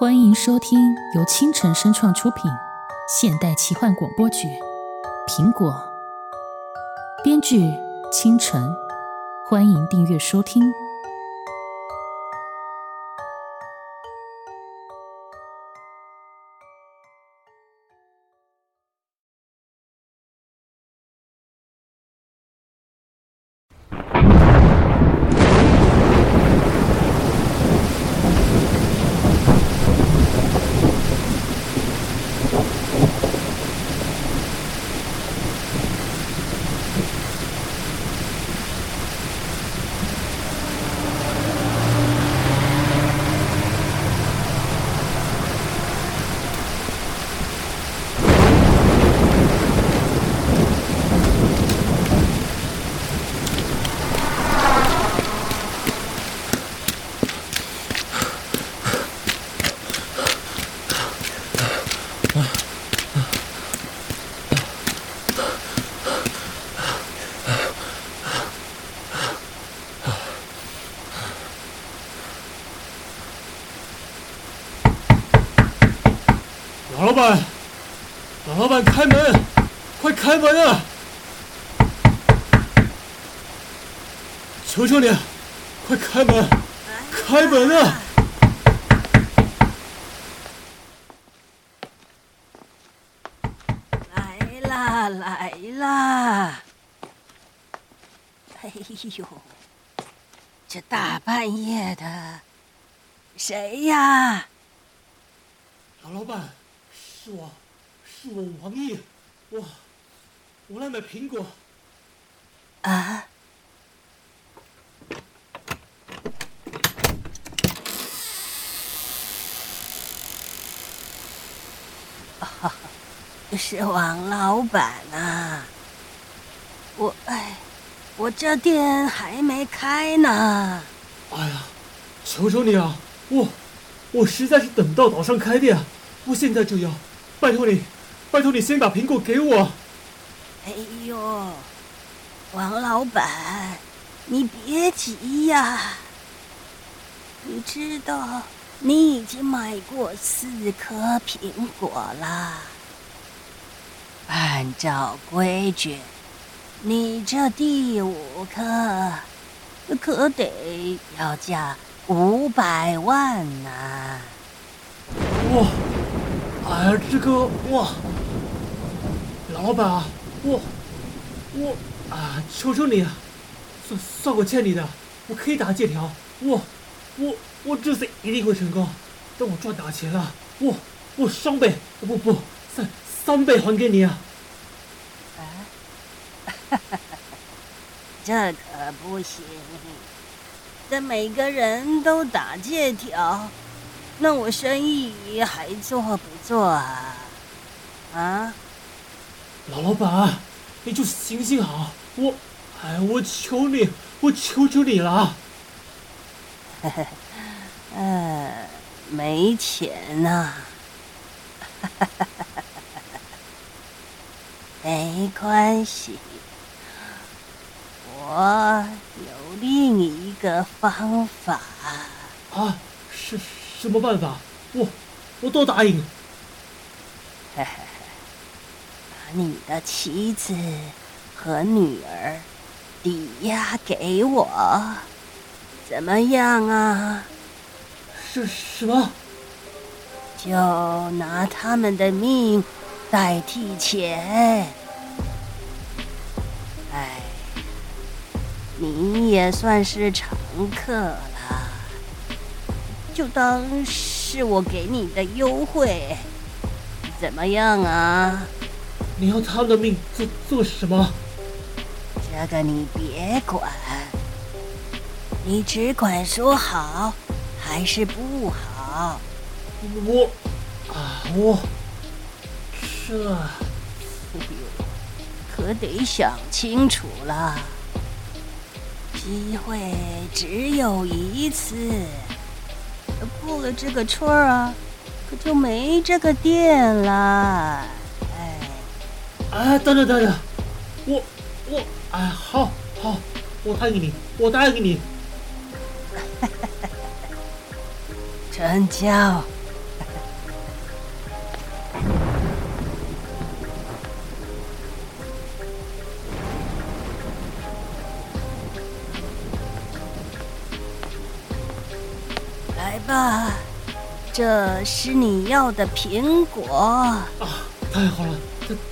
欢迎收听由清晨声创出品现代奇幻广播剧《苹果》，编剧清晨。欢迎订阅收听。板，老老板，开门！快开门啊！求求你，快开门！开门啊！来啦来啦！哎呦，这大半夜的，谁呀？老老板，是我，是我王毅，我，我来买苹果。啊？哦，是王老板啊！我哎，我这店还没开呢。哎呀，求求你啊！我，我实在是等不到岛上开店，我现在就要，拜托你，拜托你先把苹果给我。哎呦，王老板，你别急呀。你知道你已经买过四颗苹果了。按照规矩，你这第五颗可得要价五百万呢、哇，哎呀，这个哇，老板啊，我我啊，求求你啊，算算我欠你的，我可以打借条，我我我这次一定会成功。等我赚大钱了，我我双倍不不三三倍还给你啊！这可不行，这每个人都打借条，那我生意还做不做啊？啊？老老板，你就行行好，我哎，我求你，我求求你了。呃，没钱呐、没关系，我有另一个方法。啊，是什么办法？我我都答应。把你的妻子和女儿抵押给我，怎么样啊？是什么？就拿他们的命代替钱。哎，你也算是常客了，就当是我给你的优惠，怎么样啊？你要他们的命做做什么？这个你别管，你只管说好还是不好。我啊，我这哎，可得想清楚了，机会只有一次，过了这个村儿啊，可就没这个店了。哎，哎，等等等等，我我哎，好好，我答应你，我答应你。春娇，啊，这是你要的苹果。啊，太好了，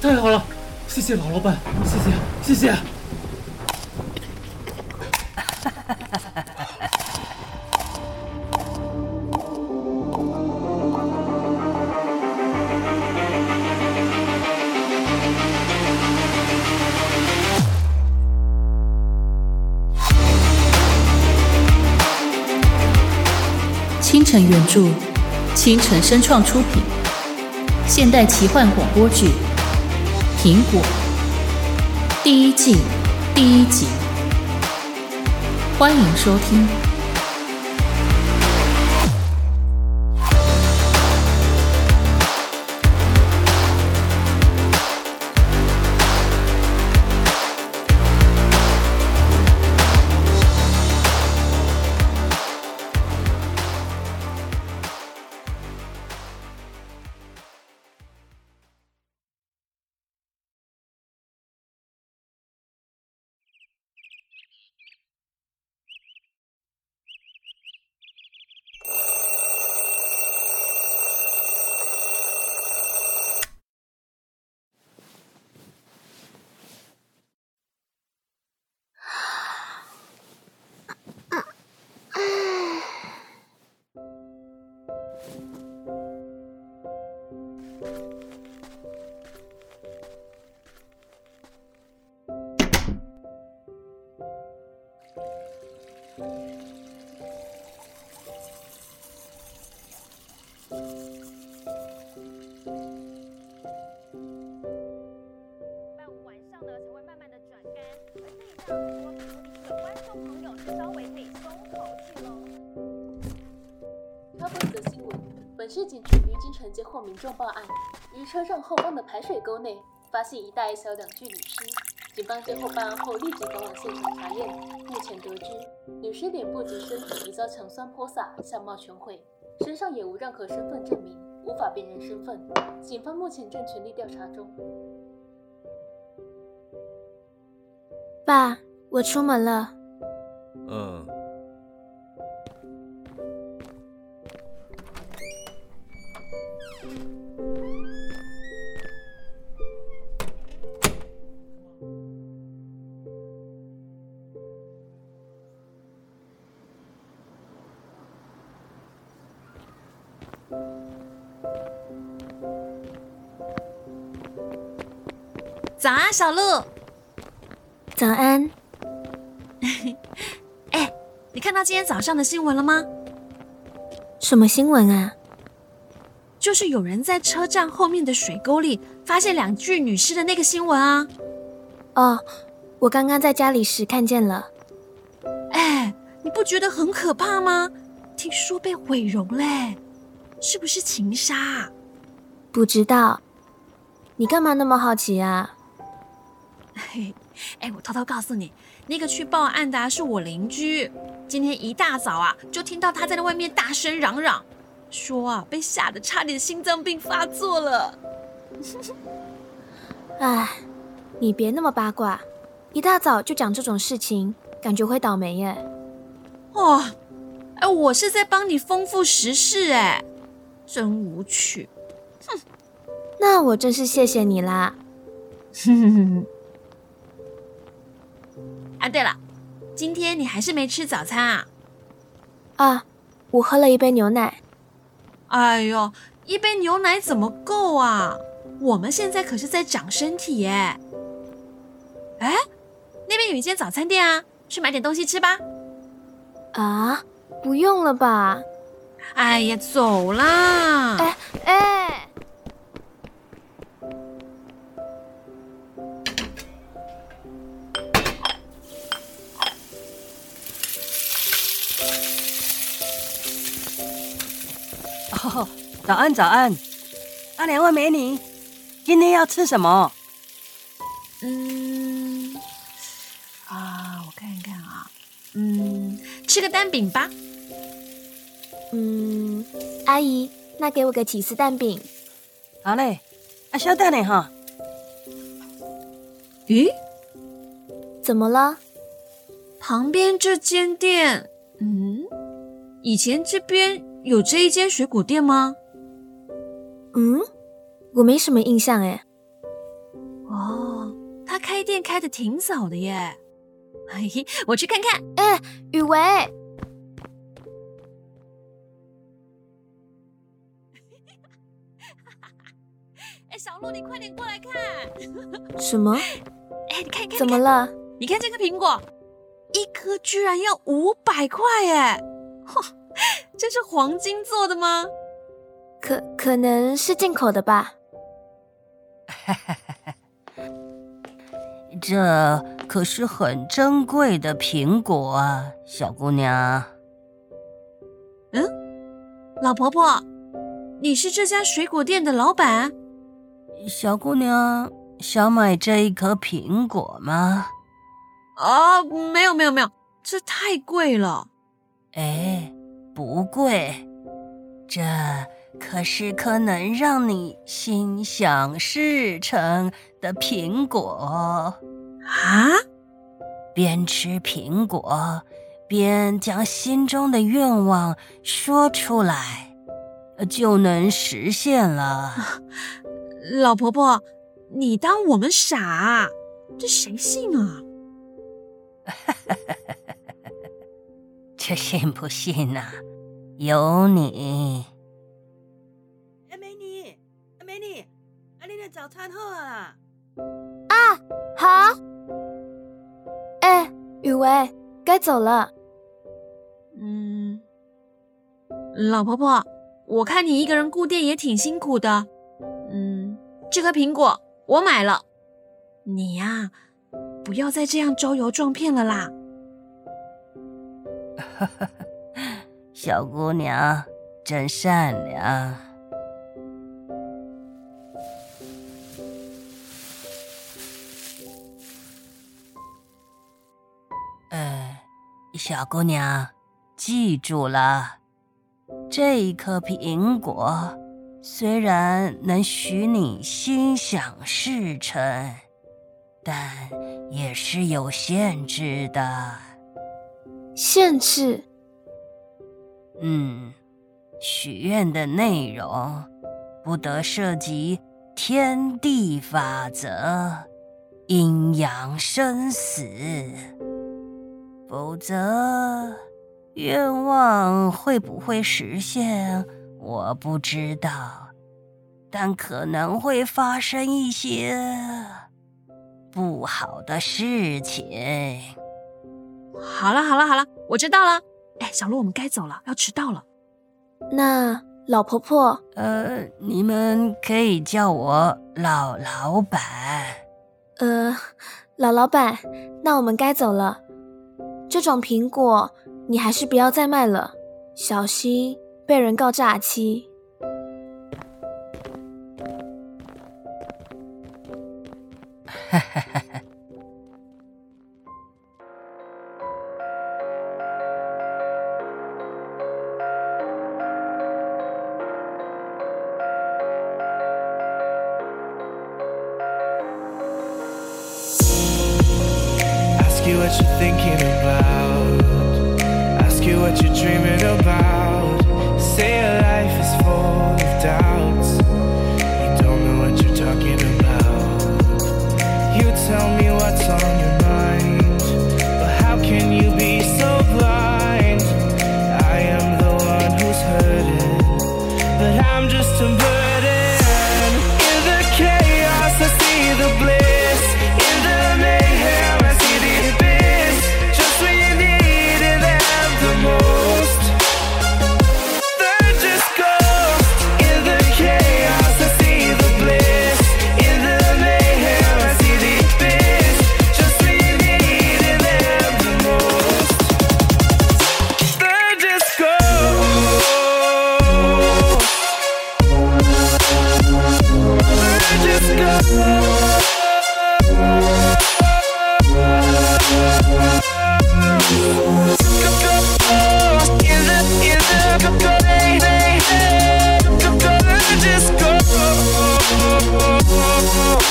太太好了！谢谢老老板，谢谢谢谢。原著，清晨声创出品，现代奇幻广播剧《苹果》第一季第一集，欢迎收听。本市警局于今晨接获民众报案，于车站后方的排水沟内发现一大一小两具女尸。警方接获报案后立即赶往现场查验，目前得知女尸脸部及身体已遭强酸泼洒，相貌全毁，身上也无任何身份证明，无法辨认身份。警方目前正全力调查中。爸，我出门了。嗯，小鹿。早安。哎，你看到今天早上的新闻了吗？什么新闻啊？就是有人在车站后面的水沟里发现两具女尸的那个新闻啊。哦，我刚刚在家里时看见了。哎，你不觉得很可怕吗？听说被毁容嘞，是不是情杀？不知道。你干嘛那么好奇啊？嘿，哎，我偷偷告诉你，那个去报案的是我邻居。今天一大早啊，就听到他在那外面大声嚷嚷，说啊，被吓得差点心脏病发作了。哎，你别那么八卦，一大早就讲这种事情，感觉会倒霉耶。哦，哎，我是在帮你丰富时事，哎，真无趣。哼，那我真是谢谢你啦。哼哼哼。啊，对了，今天你还是没吃早餐啊？啊，我喝了一杯牛奶。哎呦，一杯牛奶怎么够啊？我们现在可是在长身体耶。哎，那边有一间早餐店啊，去买点东西吃吧。啊，不用了吧？哎呀，走啦！哎哎。哦，早安早安，啊，两位美女，今天要吃什么？嗯，啊，我看一看啊，嗯，吃个蛋饼吧。嗯，阿姨，那给我个起司蛋饼。好嘞，啊，稍等嘞哈。咦，怎么了？旁边这间店，嗯，以前这边有这一间水果店吗？嗯，我没什么印象哎。哦，他开店开的挺早的耶。嘿，我去看看。哎，雨薇，哎，小鹿，你快点过来看。什么？哎，你看，你看，怎么了？你看这个苹果，一颗居然要五百块耶！嚯，这是黄金做的吗？可可能是进口的吧。这可是很珍贵的苹果啊，小姑娘。嗯老婆婆，你是这家水果店的老板？小姑娘想买这一颗苹果吗？哦，没有没有没有，这太贵了。哎，不贵，这可是颗能让你心想事成的苹果。啊？边吃苹果，边将心中的愿望说出来，就能实现了。老婆婆，你当我们傻啊？这谁信啊？这信不信呐、有你。哎，美女，哎，美女，啊，你的早餐好啊！好。哎，雨薇，该走了。嗯，老婆婆，我看你一个人顾店也挺辛苦的。嗯，这颗苹果我买了，你呀、不要再这样招摇撞骗了啦。小姑娘真善良。呃，小姑娘，记住了，这一颗苹果虽然能许你心想事成，但也是有限制的。限制？嗯，许愿的内容不得涉及天地法则、阴阳生死，否则愿望会不会实现我不知道，但可能会发生一些不好的事情。好了好了好了，我知道了。哎，小鹿，我们该走了，要迟到了。那老婆婆，呃，你们可以叫我老老板。呃，老老板，那我们该走了。这种苹果你还是不要再卖了，小心被人告诈欺。what you're thinking about. Ask you what you're dreaming about. I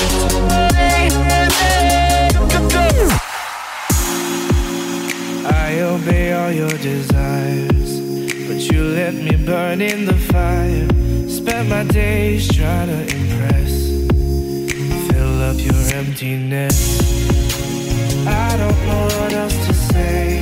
obey all your desires. But you let me burn in the fire. Spent my days trying to impress. Fill up your emptiness. I don't know what else to say.